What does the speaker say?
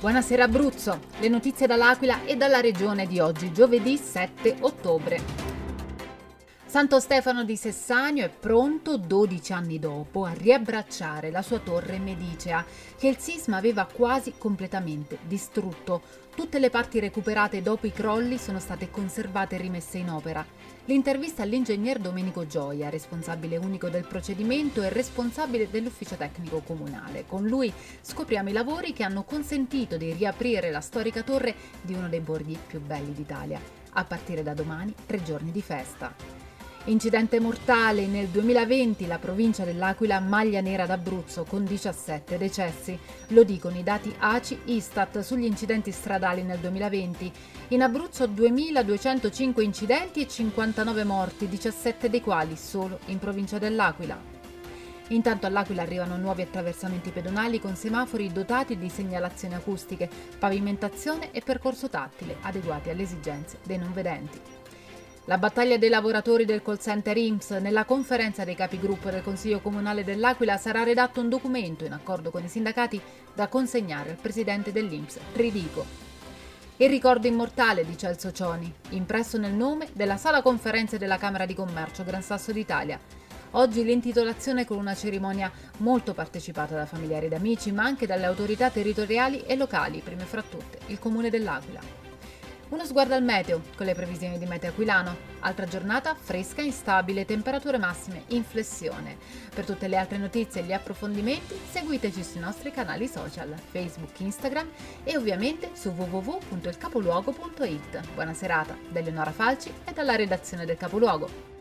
Buonasera Abruzzo, le notizie dall'Aquila e dalla regione di oggi, giovedì 7 ottobre. Santo Stefano di Sessanio è pronto 12 anni dopo a riabbracciare la sua torre medicea che il sisma aveva quasi completamente distrutto. Tutte le parti recuperate dopo i crolli sono state conservate e rimesse in opera. L'intervista all'ingegner Domenico Gioia, responsabile unico del procedimento e responsabile dell'ufficio tecnico comunale. Con lui scopriamo i lavori che hanno consentito di riaprire la storica torre di uno dei borghi più belli d'Italia. A partire da domani, tre giorni di festa. Incidente mortale nel 2020 la provincia dell'Aquila maglia nera d'Abruzzo con 17 decessi. Lo dicono i dati ACI Istat sugli incidenti stradali nel 2020. In Abruzzo 2205 incidenti e 59 morti, 17 dei quali solo in provincia dell'Aquila. Intanto all'Aquila arrivano nuovi attraversamenti pedonali con semafori dotati di segnalazioni acustiche, pavimentazione e percorso tattile adeguati alle esigenze dei non vedenti. La battaglia dei lavoratori del call center IMSS nella conferenza dei capigruppo del Consiglio Comunale dell'Aquila sarà redatto un documento in accordo con i sindacati da consegnare al presidente dell'IMSS, Ridico. Il ricordo immortale di Celso Cioni, impresso nel nome della sala conferenze della Camera di Commercio Gran Sasso d'Italia. Oggi l'intitolazione con una cerimonia molto partecipata da familiari ed amici, ma anche dalle autorità territoriali e locali, prime fra tutte il Comune dell'Aquila. Uno sguardo al meteo, con le previsioni di meteo aquilano. Altra giornata fresca e instabile, temperature massime in flessione. Per tutte le altre notizie e gli approfondimenti, seguiteci sui nostri canali social, Facebook, Instagram e ovviamente su www.ilcapoluogo.it. Buona serata da Eleonora Falci e dalla redazione del Capoluogo.